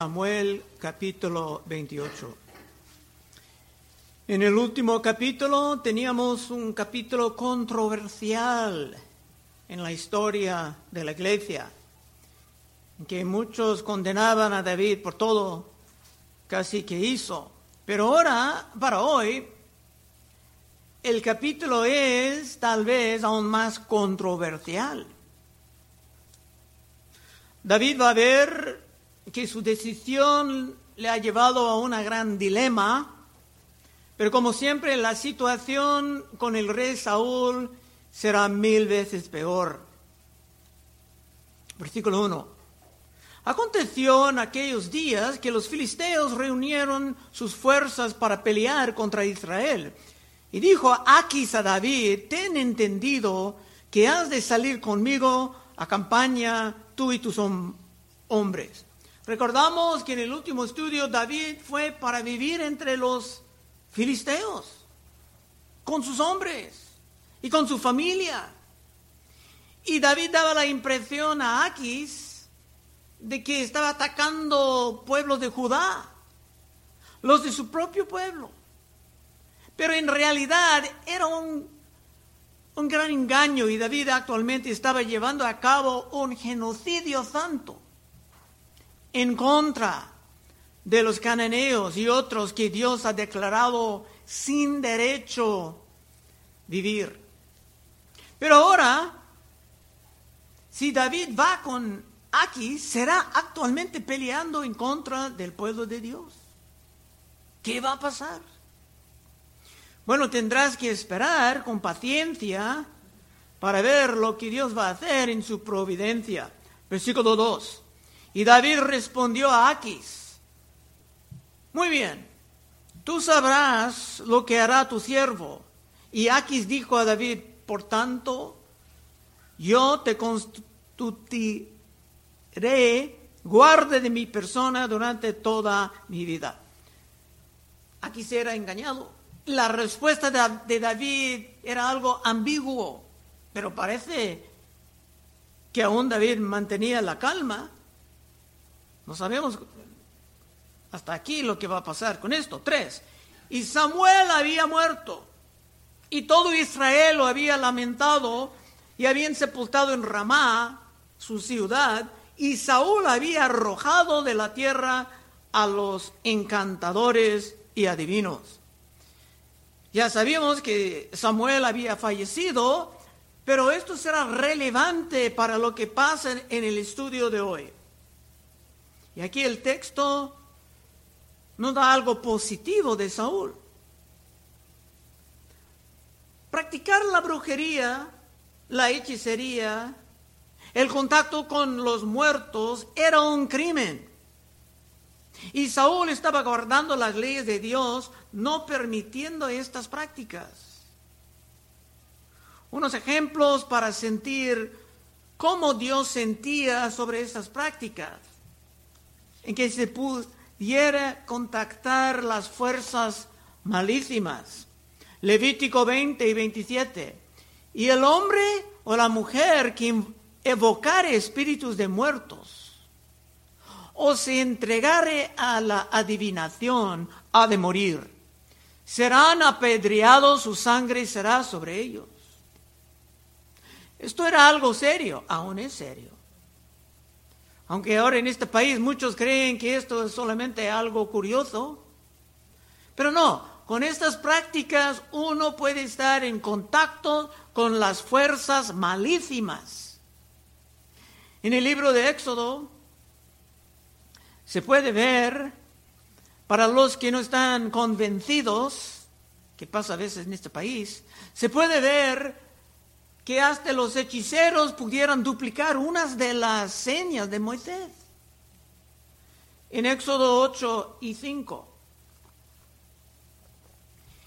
Samuel capítulo 28. En el último capítulo teníamos un capítulo controversial en la historia de la iglesia, en que muchos condenaban a David por todo casi que hizo. Pero ahora, para hoy, el capítulo es tal vez aún más controversial. David va a ver que su decisión le ha llevado a un gran dilema, pero como siempre la situación con el rey Saúl será mil veces peor. Versículo 1. Aconteció en aquellos días que los filisteos reunieron sus fuerzas para pelear contra Israel. Y dijo Aquis a David, ten entendido que has de salir conmigo a campaña tú y tus hombres. Recordamos que en el último estudio David fue para vivir entre los filisteos, con sus hombres y con su familia. Y David daba la impresión a Aquis de que estaba atacando pueblos de Judá, los de su propio pueblo. Pero en realidad era un, un gran engaño y David actualmente estaba llevando a cabo un genocidio santo en contra de los cananeos y otros que Dios ha declarado sin derecho vivir. Pero ahora, si David va con Aquis, será actualmente peleando en contra del pueblo de Dios. ¿Qué va a pasar? Bueno, tendrás que esperar con paciencia para ver lo que Dios va a hacer en su providencia. Versículo 2. Y David respondió a Aquis, muy bien, tú sabrás lo que hará tu siervo. Y Aquis dijo a David, por tanto, yo te constituiré guarde de mi persona durante toda mi vida. Aquis era engañado. La respuesta de David era algo ambiguo, pero parece que aún David mantenía la calma. No sabemos hasta aquí lo que va a pasar con esto. Tres. Y Samuel había muerto. Y todo Israel lo había lamentado y habían sepultado en Ramá, su ciudad, y Saúl había arrojado de la tierra a los encantadores y adivinos. Ya sabíamos que Samuel había fallecido, pero esto será relevante para lo que pasa en el estudio de hoy. Y aquí el texto no da algo positivo de Saúl. Practicar la brujería, la hechicería, el contacto con los muertos era un crimen. Y Saúl estaba guardando las leyes de Dios, no permitiendo estas prácticas. Unos ejemplos para sentir cómo Dios sentía sobre estas prácticas en que se pudiera contactar las fuerzas malísimas. Levítico 20 y 27. Y el hombre o la mujer que evocare espíritus de muertos o se entregare a la adivinación ha de morir. Serán apedreados, su sangre será sobre ellos. Esto era algo serio, aún es serio. Aunque ahora en este país muchos creen que esto es solamente algo curioso. Pero no, con estas prácticas uno puede estar en contacto con las fuerzas malísimas. En el libro de Éxodo se puede ver, para los que no están convencidos, que pasa a veces en este país, se puede ver que hasta los hechiceros pudieran duplicar unas de las señas de Moisés. En Éxodo 8 y 5.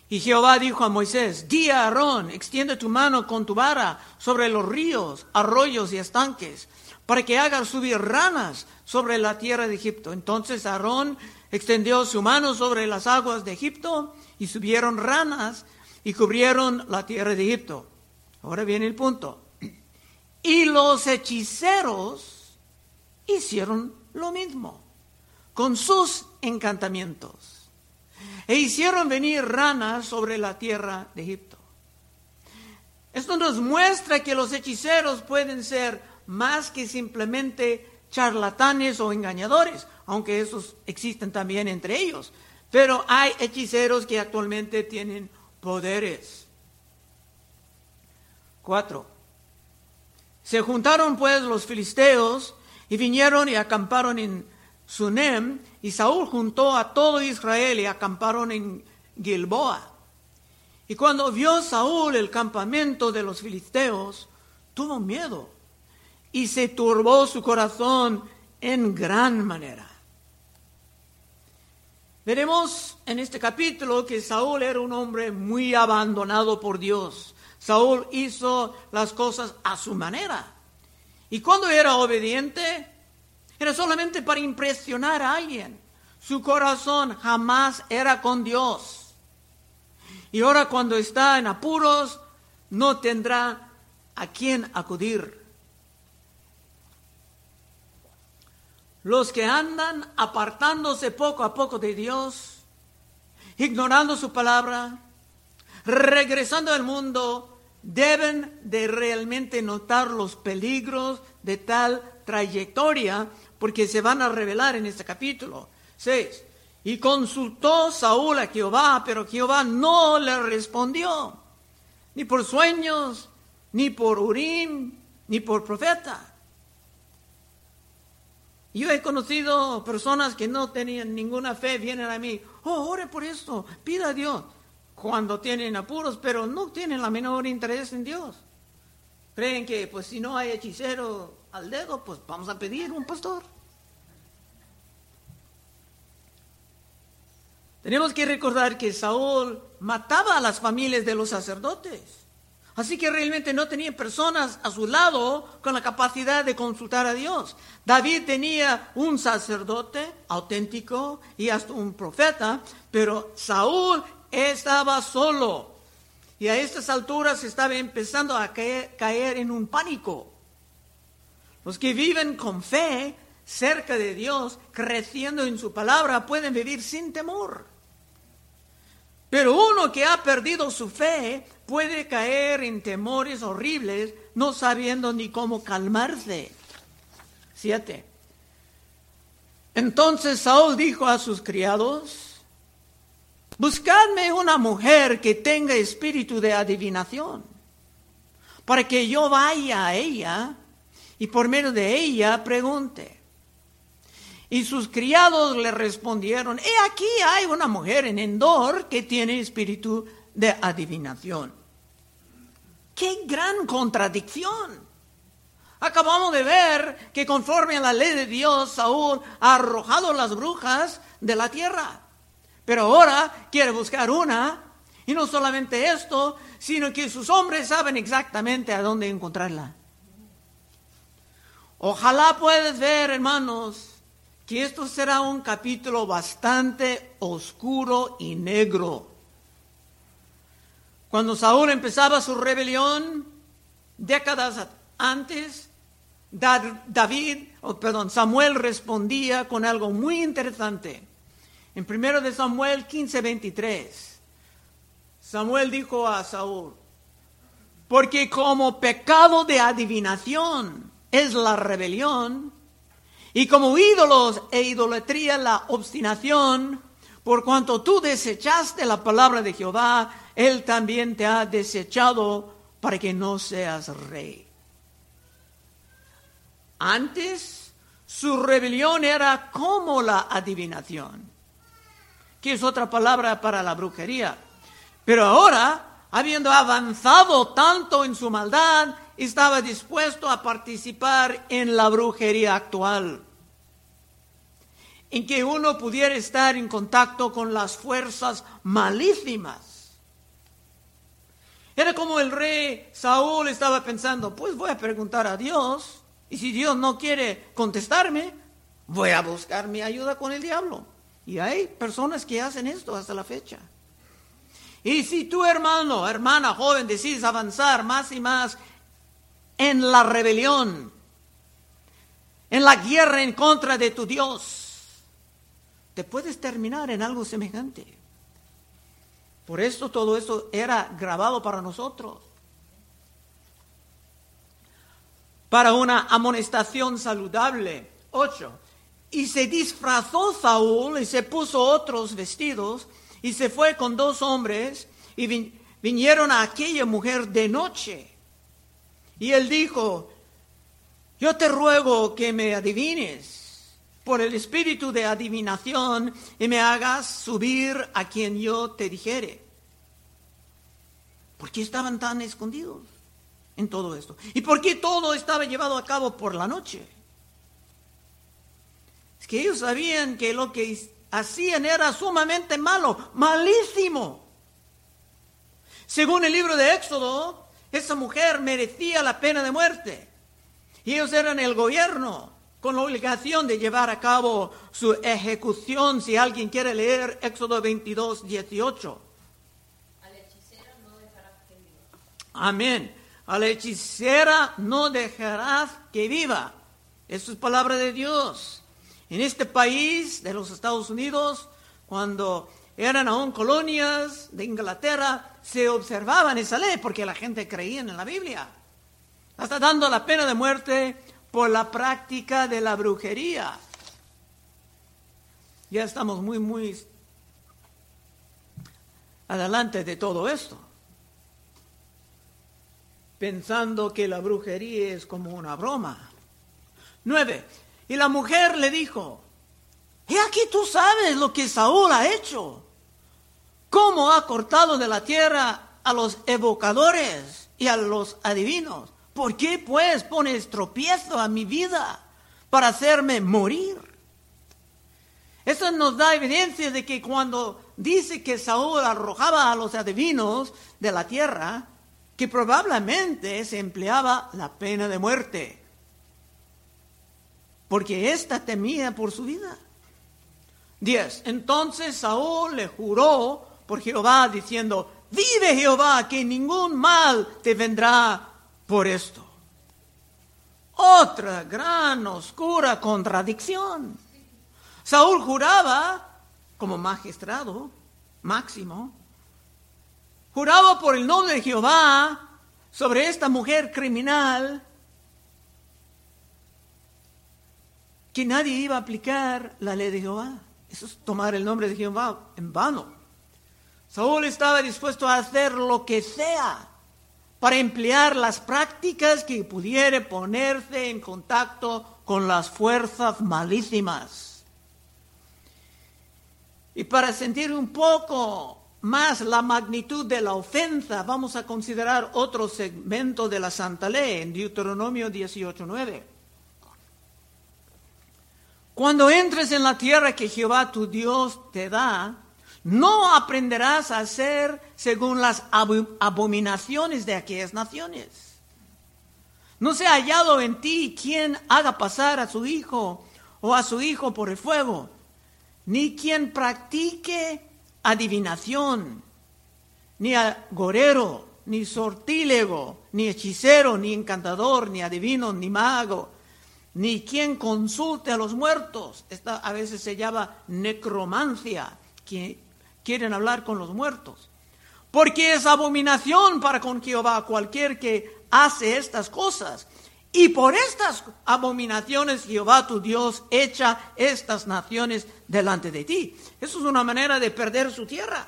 Y Jehová dijo a Moisés, di a Aarón, extiende tu mano con tu vara sobre los ríos, arroyos y estanques, para que haga subir ranas sobre la tierra de Egipto. Entonces Aarón extendió su mano sobre las aguas de Egipto y subieron ranas y cubrieron la tierra de Egipto. Ahora viene el punto. Y los hechiceros hicieron lo mismo. con sus encantamientos e hicieron venir ranas sobre la tierra de Egipto. Esto nos muestra que los hechiceros pueden ser más que simplemente charlatanes o engañadores, aunque esos existen también entre ellos. Pero hay hechiceros que actualmente tienen poderes. Cuatro. Se juntaron pues los filisteos y vinieron y acamparon en Sunem, y Saúl juntó a todo Israel y acamparon en Gilboa. Y cuando vio Saúl el campamento de los filisteos, tuvo miedo y se turbó su corazón en gran manera. Veremos en este capítulo que Saúl era un hombre muy abandonado por Dios. Saúl hizo las cosas a su manera. Y cuando era obediente, era solamente para impresionar a alguien. Su corazón jamás era con Dios. Y ahora cuando está en apuros, no tendrá a quién acudir. Los que andan apartándose poco a poco de Dios, ignorando su palabra, regresando al mundo, deben de realmente notar los peligros de tal trayectoria, porque se van a revelar en este capítulo 6. Y consultó Saúl a Jehová, pero Jehová no le respondió, ni por sueños, ni por Urim, ni por profeta. Yo he conocido personas que no tenían ninguna fe, vienen a mí, oh, ore por esto, pida a Dios, cuando tienen apuros, pero no tienen la menor interés en Dios. Creen que, pues, si no hay hechicero al dedo, pues vamos a pedir un pastor. Tenemos que recordar que Saúl mataba a las familias de los sacerdotes. Así que realmente no tenía personas a su lado con la capacidad de consultar a Dios. David tenía un sacerdote auténtico y hasta un profeta, pero Saúl estaba solo. Y a estas alturas estaba empezando a caer, en un pánico. Los que viven con fe cerca de Dios, creciendo en su palabra, pueden vivir sin temor. Pero uno que ha perdido su fe puede caer en temores horribles no sabiendo ni cómo calmarse. Siete. Entonces Saúl dijo a sus criados, buscadme una mujer que tenga espíritu de adivinación, para que yo vaya a ella y por medio de ella pregunte. Y sus criados le respondieron, he aquí hay una mujer en Endor que tiene espíritu de adivinación. ¡Qué gran contradicción! Acabamos de ver que conforme a la ley de Dios, Saúl ha arrojado las brujas de la tierra. Pero ahora quiere buscar una. Y no solamente esto, sino que sus hombres saben exactamente a dónde encontrarla. Ojalá puedes ver, hermanos, que esto será un capítulo bastante oscuro y negro. Cuando Saúl empezaba su rebelión, décadas antes, David, perdón, Samuel respondía con algo muy interesante. En primero de Samuel 15, 23, Samuel dijo a Saúl, porque como pecado de adivinación es la rebelión, y como ídolos e idolatría la obstinación, por cuanto tú desechaste la palabra de Jehová, Él también te ha desechado para que no seas rey. Antes, su rebelión era como la adivinación, que es otra palabra para la brujería. Pero ahora, habiendo avanzado tanto en su maldad, estaba dispuesto a participar en la brujería actual en que uno pudiera estar en contacto con las fuerzas malísimas. Era como el rey Saúl estaba pensando, pues voy a preguntar a Dios, y si Dios no quiere contestarme, voy a buscar mi ayuda con el diablo. Y hay personas que hacen esto hasta la fecha. Y si tu hermano, hermana joven, decides avanzar más y más en la rebelión, en la guerra en contra de tu Dios, te puedes terminar en algo semejante. Por eso todo eso era grabado para nosotros. Para una amonestación saludable. 8. Y se disfrazó Saúl y se puso otros vestidos y se fue con dos hombres y vinieron a aquella mujer de noche. Y él dijo, yo te ruego que me adivines por el espíritu de adivinación y me hagas subir a quien yo te dijere. ¿Por qué estaban tan escondidos en todo esto? ¿Y por qué todo estaba llevado a cabo por la noche? Es que ellos sabían que lo que hacían era sumamente malo, malísimo. Según el libro de Éxodo, esa mujer merecía la pena de muerte. Y ellos eran el gobierno con la obligación de llevar a cabo su ejecución. Si alguien quiere leer Éxodo 22, 18. Al hechicero no dejarás que viva. Amén. A la hechicera no dejarás que viva. Eso es palabra de Dios. En este país de los Estados Unidos, cuando eran aún colonias de Inglaterra, se observaban esa ley porque la gente creía en la Biblia. Hasta dando la pena de muerte por la práctica de la brujería. Ya estamos muy, muy adelante de todo esto. Pensando que la brujería es como una broma. Nueve. Y la mujer le dijo, y aquí tú sabes lo que Saúl ha hecho, cómo ha cortado de la tierra a los evocadores y a los adivinos ¿Por qué pues pones tropiezo a mi vida para hacerme morir? Eso nos da evidencia de que cuando dice que Saúl arrojaba a los adivinos de la tierra, que probablemente se empleaba la pena de muerte, porque ésta temía por su vida. 10. Entonces Saúl le juró por Jehová diciendo, vive Jehová, que ningún mal te vendrá por esto. Otra gran oscura contradicción. Saúl juraba como magistrado máximo, juraba por el nombre de Jehová sobre esta mujer criminal que nadie iba a aplicar la ley de Jehová. Eso es tomar el nombre de Jehová en vano. Saúl estaba dispuesto a hacer lo que sea para emplear las prácticas que pudiera ponerse en contacto con las fuerzas malísimas. Y para sentir un poco más la magnitud de la ofensa, vamos a considerar otro segmento de la Santa Ley en Deuteronomio 18.9. Cuando entres en la tierra que Jehová tu Dios te da, no aprenderás a hacer según las abominaciones de aquellas naciones. No se ha hallado en ti quien haga pasar a su hijo o a su hijo por el fuego, ni quien practique adivinación, ni agorero, ni sortílego, ni hechicero, ni encantador, ni adivino, ni mago, ni quien consulte a los muertos. Esta a veces se llama necromancia, que quieren hablar con los muertos. Porque es abominación para con Jehová cualquier que hace estas cosas. Y por estas abominaciones Jehová tu Dios echa estas naciones delante de ti. Eso es una manera de perder su tierra.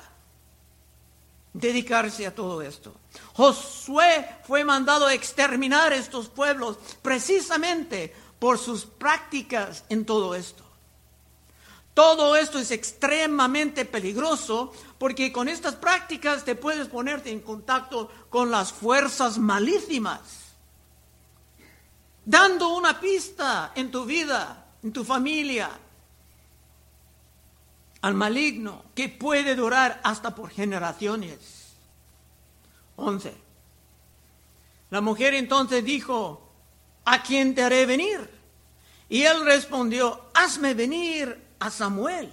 Dedicarse a todo esto. Josué fue mandado a exterminar estos pueblos precisamente por sus prácticas en todo esto. Todo esto es extremadamente peligroso porque con estas prácticas te puedes ponerte en contacto con las fuerzas malísimas, dando una pista en tu vida, en tu familia, al maligno que puede durar hasta por generaciones. 11. La mujer entonces dijo, ¿a quién te haré venir? Y él respondió, hazme venir a Samuel.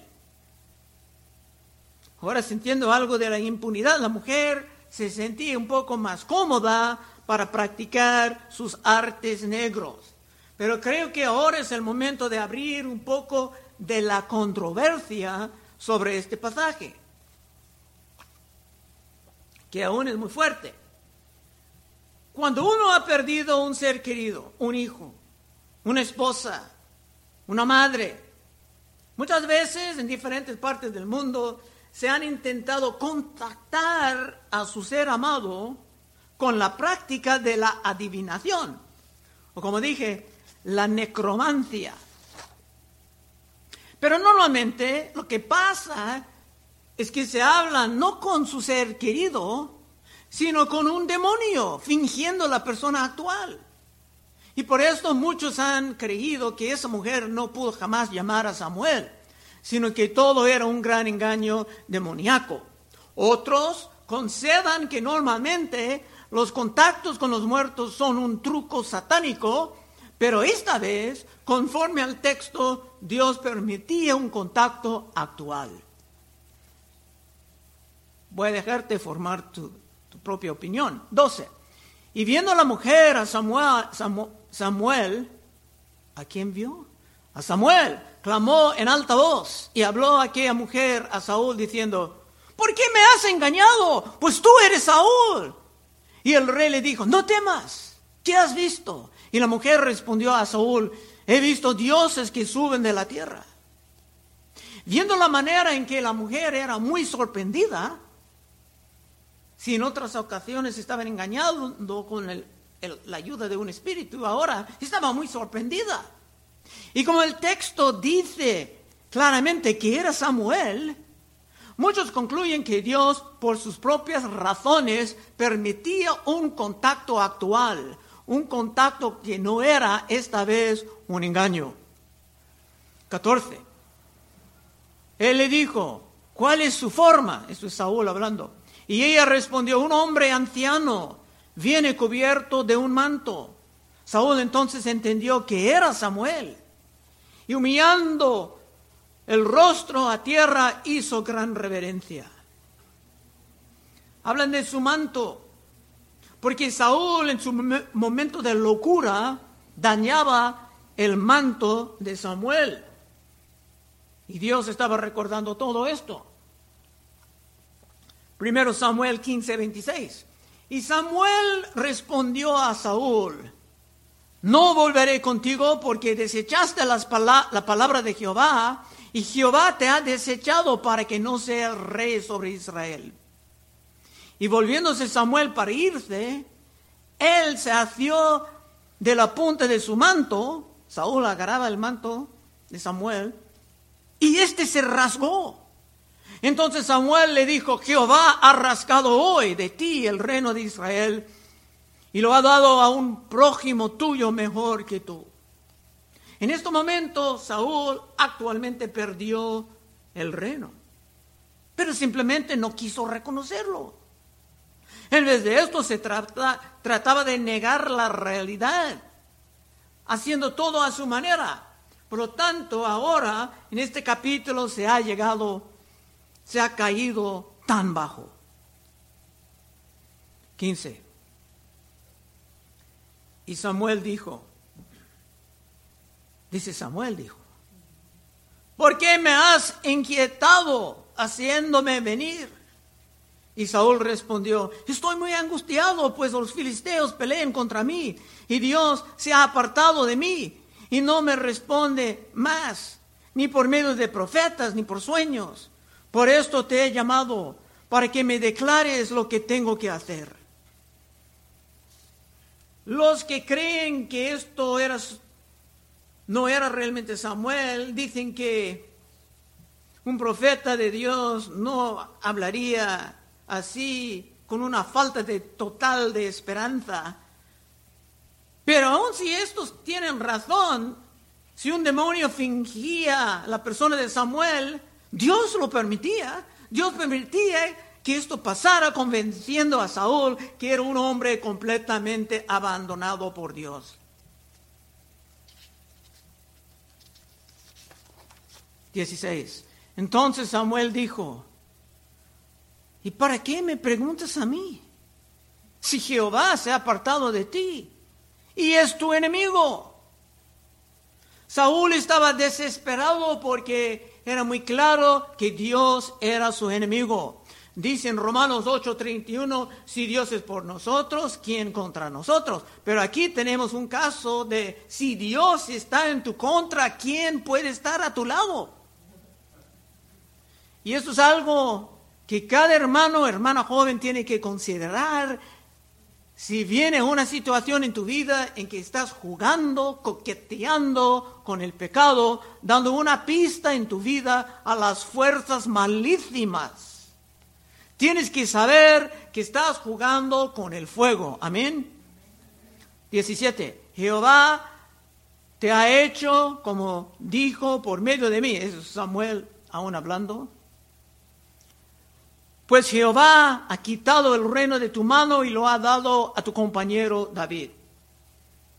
Ahora sintiendo algo de la impunidad, la mujer se sentía un poco más cómoda para practicar sus artes negros. Pero creo que ahora es el momento de abrir un poco de la controversia sobre este pasaje, que aún es muy fuerte. Cuando uno ha perdido un ser querido, un hijo, una esposa, una madre, muchas veces en diferentes partes del mundo se han intentado contactar a su ser amado con la práctica de la adivinación, o como dije, la necromancia. Pero normalmente lo que pasa es que se habla no con su ser querido, sino con un demonio, fingiendo la persona actual. Y por esto muchos han creído que esa mujer no pudo jamás llamar a Samuel, sino que todo era un gran engaño demoníaco. Otros concedan que normalmente los contactos con los muertos son un truco satánico, pero esta vez, conforme al texto, Dios permitía un contacto actual. Voy a dejarte formar tu, propia opinión. 12. Y viendo la mujer a Samuel, Samuel, ¿a quién vio? A Samuel, clamó en alta voz y habló a aquella mujer a Saúl diciendo, ¿por qué me has engañado? Pues tú eres Saúl. Y el rey le dijo, no temas, ¿qué has visto? Y la mujer respondió a Saúl, he visto dioses que suben de la tierra. Viendo la manera en que la mujer era muy sorprendida, si en otras ocasiones estaban engañando con la ayuda de un espíritu, ahora estaba muy sorprendida. Y como el texto dice claramente que era Samuel, muchos concluyen que Dios, por sus propias razones, permitía un contacto actual, un contacto que no era esta vez un engaño. 14. Él le dijo, ¿cuál es su forma? Eso es Saúl hablando. Y ella respondió, un hombre anciano viene cubierto de un manto. Saúl entonces entendió que era Samuel y humillando el rostro a tierra hizo gran reverencia. Hablan de su manto, porque Saúl en su momento de locura dañaba el manto de Samuel. Y Dios estaba recordando todo esto. Primero Samuel 15, 26. Y Samuel respondió a Saúl, no volveré contigo porque desechaste las la palabra de Jehová y Jehová te ha desechado para que no seas rey sobre Israel. Y volviéndose Samuel para irse, él se asió de la punta de su manto, Saúl agarraba el manto de Samuel, y éste se rasgó. Entonces Samuel le dijo, Jehová ha rascado hoy de ti el reino de Israel y lo ha dado a un prójimo tuyo mejor que tú. En este momento Saúl actualmente perdió el reino, pero simplemente no quiso reconocerlo. En vez de esto se trataba de negar la realidad, haciendo todo a su manera. Por lo tanto, ahora en este capítulo se ha llegado, se ha caído tan bajo. 15. Y Samuel dijo, dice Samuel dijo, ¿por qué me has inquietado haciéndome venir? Y Saúl respondió, estoy muy angustiado, pues los filisteos peleen contra mí, y Dios se ha apartado de mí, y no me responde más, ni por medio de profetas, ni por sueños. Por esto te he llamado, para que me declares lo que tengo que hacer. Los que creen que esto no era realmente Samuel, dicen que un profeta de Dios no hablaría así con una falta de total de esperanza. Pero aun si estos tienen razón, si un demonio fingía la persona de Samuel, Dios lo permitía. Dios permitía que esto pasara convenciendo a Saúl que era un hombre completamente abandonado por Dios. 16. Entonces Samuel dijo, ¿y para qué me preguntas a mí? Si Jehová se ha apartado de ti y es tu enemigo. Saúl estaba desesperado porque era muy claro que Dios era su enemigo. Dice en Romanos 8:31, si Dios es por nosotros, ¿quién contra nosotros? Pero aquí tenemos un caso de si Dios está en tu contra, ¿quién puede estar a tu lado? Y esto es algo que cada hermano, hermana joven tiene que considerar si viene una situación en tu vida en que estás jugando, coqueteando con el pecado, dando una pista en tu vida a las fuerzas malísimas, tienes que saber que estás jugando con el fuego. Amén. 17. Jehová te ha hecho como dijo por medio de mí. Es Samuel aún hablando. Pues Jehová ha quitado el reino de tu mano y lo ha dado a tu compañero David.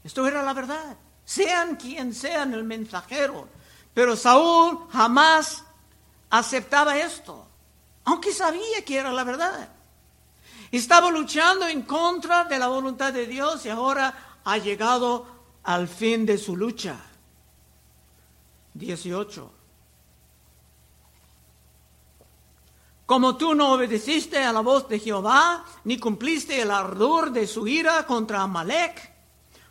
Esto era la verdad. Sean quien sean el mensajero. Pero Saúl jamás aceptaba esto, aunque sabía que era la verdad. Estaba luchando en contra de la voluntad de Dios y ahora ha llegado al fin de su lucha. 18. Como tú no obedeciste a la voz de Jehová, ni cumpliste el ardor de su ira contra Amalek,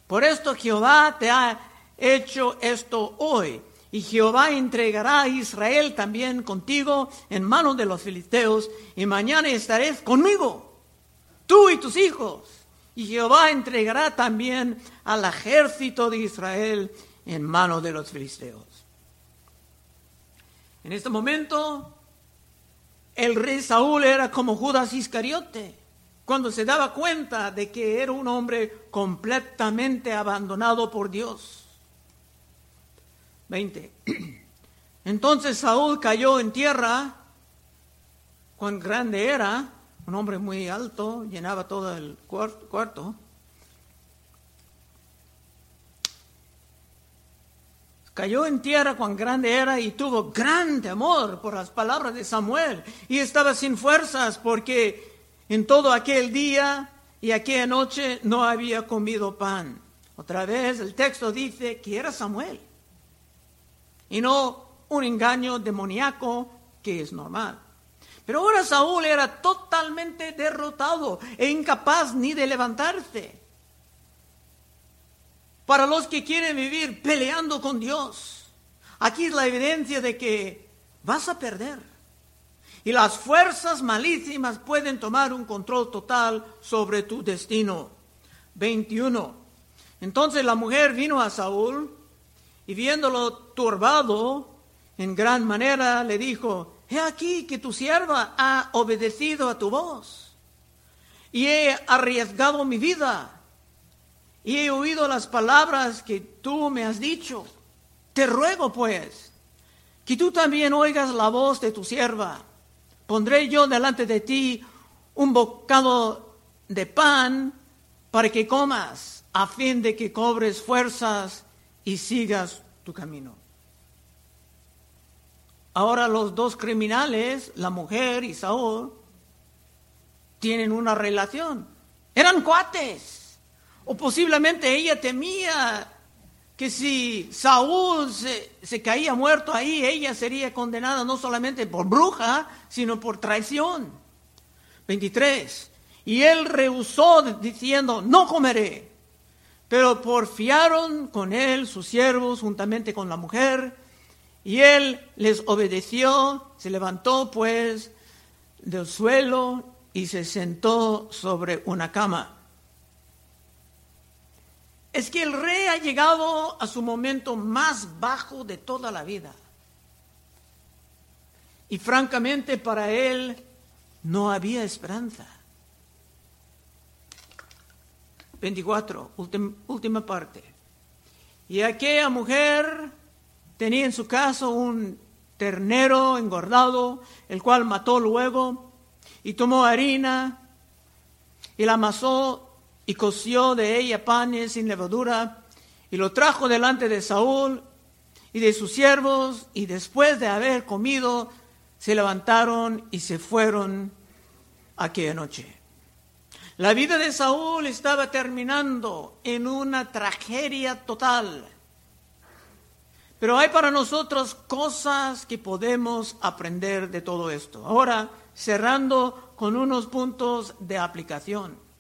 por esto Jehová te ha hecho esto hoy. Y Jehová entregará a Israel también contigo en manos de los filisteos, y mañana estaréis conmigo, tú y tus hijos. Y Jehová entregará también al ejército de Israel en manos de los filisteos. En este momento el rey Saúl era como Judas Iscariote, cuando se daba cuenta de que era un hombre completamente abandonado por Dios. 20. Entonces Saúl cayó en tierra, cuán grande era, un hombre muy alto, llenaba todo el cuarto. Cayó en tierra cuán grande era y tuvo gran temor por las palabras de Samuel y estaba sin fuerzas porque en todo aquel día y aquella noche no había comido pan. Otra vez el texto dice que era Samuel y no un engaño demoníaco que es normal. Pero ahora Saúl era totalmente derrotado e incapaz ni de levantarse para los que quieren vivir peleando con Dios. Aquí es la evidencia de que vas a perder. Y las fuerzas malísimas pueden tomar un control total sobre tu destino. 21. Entonces la mujer vino a Saúl y viéndolo turbado en gran manera le dijo, he aquí que tu sierva ha obedecido a tu voz y he arriesgado mi vida y he oído las palabras que tú me has dicho. Te ruego, pues, que tú también oigas la voz de tu sierva. Pondré yo delante de ti un bocado de pan para que comas, a fin de que cobres fuerzas y sigas tu camino. Ahora los dos criminales, la mujer y Saúl, tienen una relación. Eran cuates. O posiblemente ella temía que si Saúl se, caía muerto ahí, ella sería condenada no solamente por bruja, sino por traición. 23. Y él rehusó diciendo, no comeré. Pero porfiaron con él sus siervos juntamente con la mujer, y él les obedeció, se levantó pues del suelo y se sentó sobre una cama es que el rey ha llegado a su momento más bajo de toda la vida. Y francamente para él no había esperanza. 24, última, parte. Y aquella mujer tenía en su casa un ternero engordado, el cual mató luego, y tomó harina y la amasó y coció de ella panes sin levadura y lo trajo delante de Saúl y de sus siervos y después de haber comido se levantaron y se fueron aquella noche. La vida de Saúl estaba terminando en una tragedia total. Pero hay para nosotros cosas que podemos aprender de todo esto. Ahora, cerrando con unos puntos de aplicación.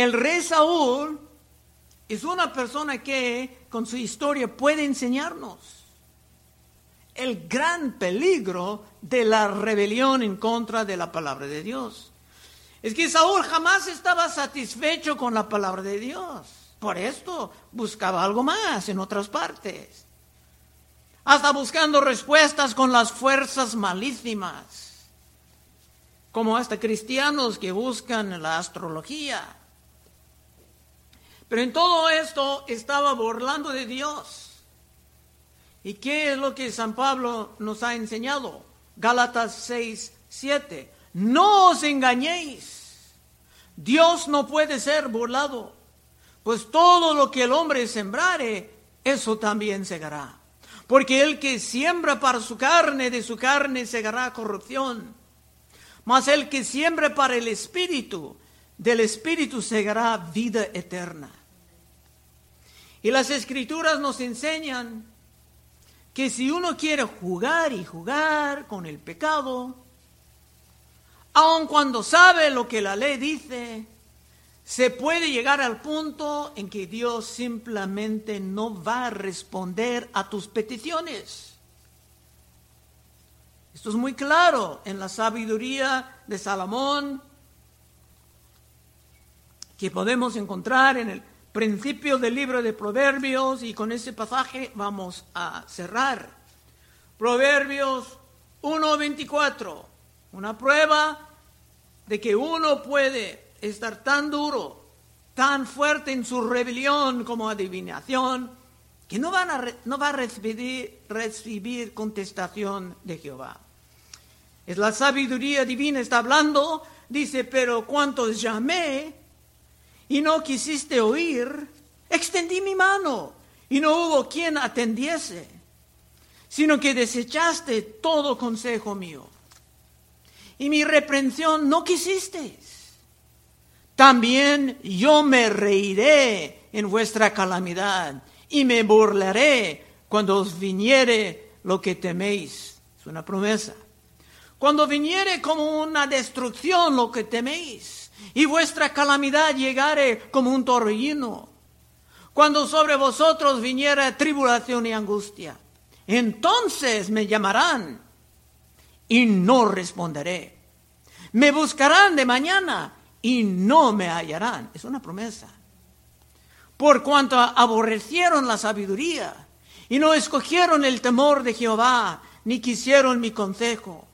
El rey Saúl es una persona que con su historia puede enseñarnos el gran peligro de la rebelión en contra de la palabra de Dios. Es que Saúl jamás estaba satisfecho con la palabra de Dios. Por esto buscaba algo más en otras partes. Hasta buscando respuestas con las fuerzas malísimas. Como hasta cristianos que buscan la astrología. Pero en todo esto estaba burlando de Dios. ¿Y qué es lo que San Pablo nos ha enseñado? Gálatas 6, 7. No os engañéis. Dios no puede ser burlado, pues todo lo que el hombre sembrare, eso también segará. Porque el que siembra para su carne, de su carne segará corrupción. Mas el que siembra para el espíritu, del espíritu segará vida eterna. Y las escrituras nos enseñan que si uno quiere jugar y jugar con el pecado, aun cuando sabe lo que la ley dice, se puede llegar al punto en que Dios simplemente no va a responder a tus peticiones. Esto es muy claro en la sabiduría de Salomón que podemos encontrar en el principio del libro de Proverbios y con ese pasaje vamos a cerrar. Proverbios 1.24, una prueba de que uno puede estar tan duro, tan fuerte en su rebelión como adivinación, que no, van a no va a recibir, recibir contestación de Jehová. Es la sabiduría divina, está hablando, dice, pero cuantos llamé, y no quisiste oír, extendí mi mano y no hubo quien atendiese, sino que desechaste todo consejo mío. Y mi reprensión no quisiste. También yo me reiré en vuestra calamidad y me burlaré cuando os viniere lo que teméis. Es una promesa. Cuando viniere como una destrucción lo que teméis y vuestra calamidad llegare como un torbellino, cuando sobre vosotros viniera tribulación y angustia, entonces me llamarán y no responderé. Me buscarán de mañana y no me hallarán. Es una promesa. Por cuanto aborrecieron la sabiduría y no escogieron el temor de Jehová, ni quisieron mi consejo,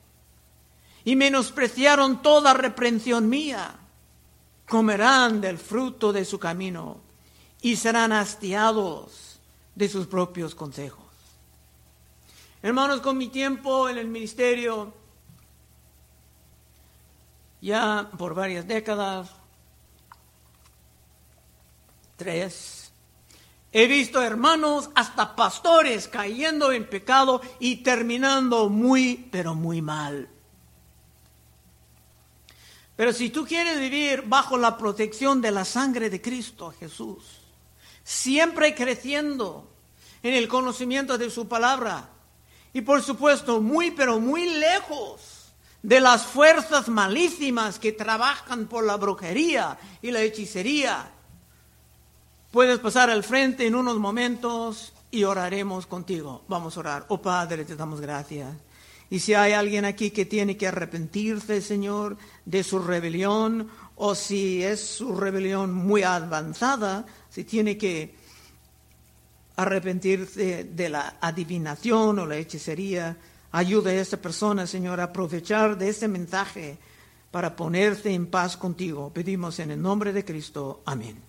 y menospreciaron toda reprensión mía comerán del fruto de su camino y serán hastiados de sus propios consejos. Hermanos, con mi tiempo en el ministerio, ya por varias décadas, tres, he visto hermanos, hasta pastores, cayendo en pecado y terminando muy, pero muy mal. Pero si tú quieres vivir bajo la protección de la sangre de Cristo Jesús, siempre creciendo en el conocimiento de su palabra y por supuesto muy pero muy lejos de las fuerzas malísimas que trabajan por la brujería y la hechicería, puedes pasar al frente en unos momentos y oraremos contigo. Vamos a orar. Oh Padre, te damos gracias y si hay alguien aquí que tiene que arrepentirse, Señor, de su rebelión, o si es su rebelión muy avanzada, si tiene que arrepentirse de la adivinación o la hechicería, ayude a esta persona, Señor, a aprovechar de este mensaje para ponerse en paz contigo. Pedimos en el nombre de Cristo. Amén.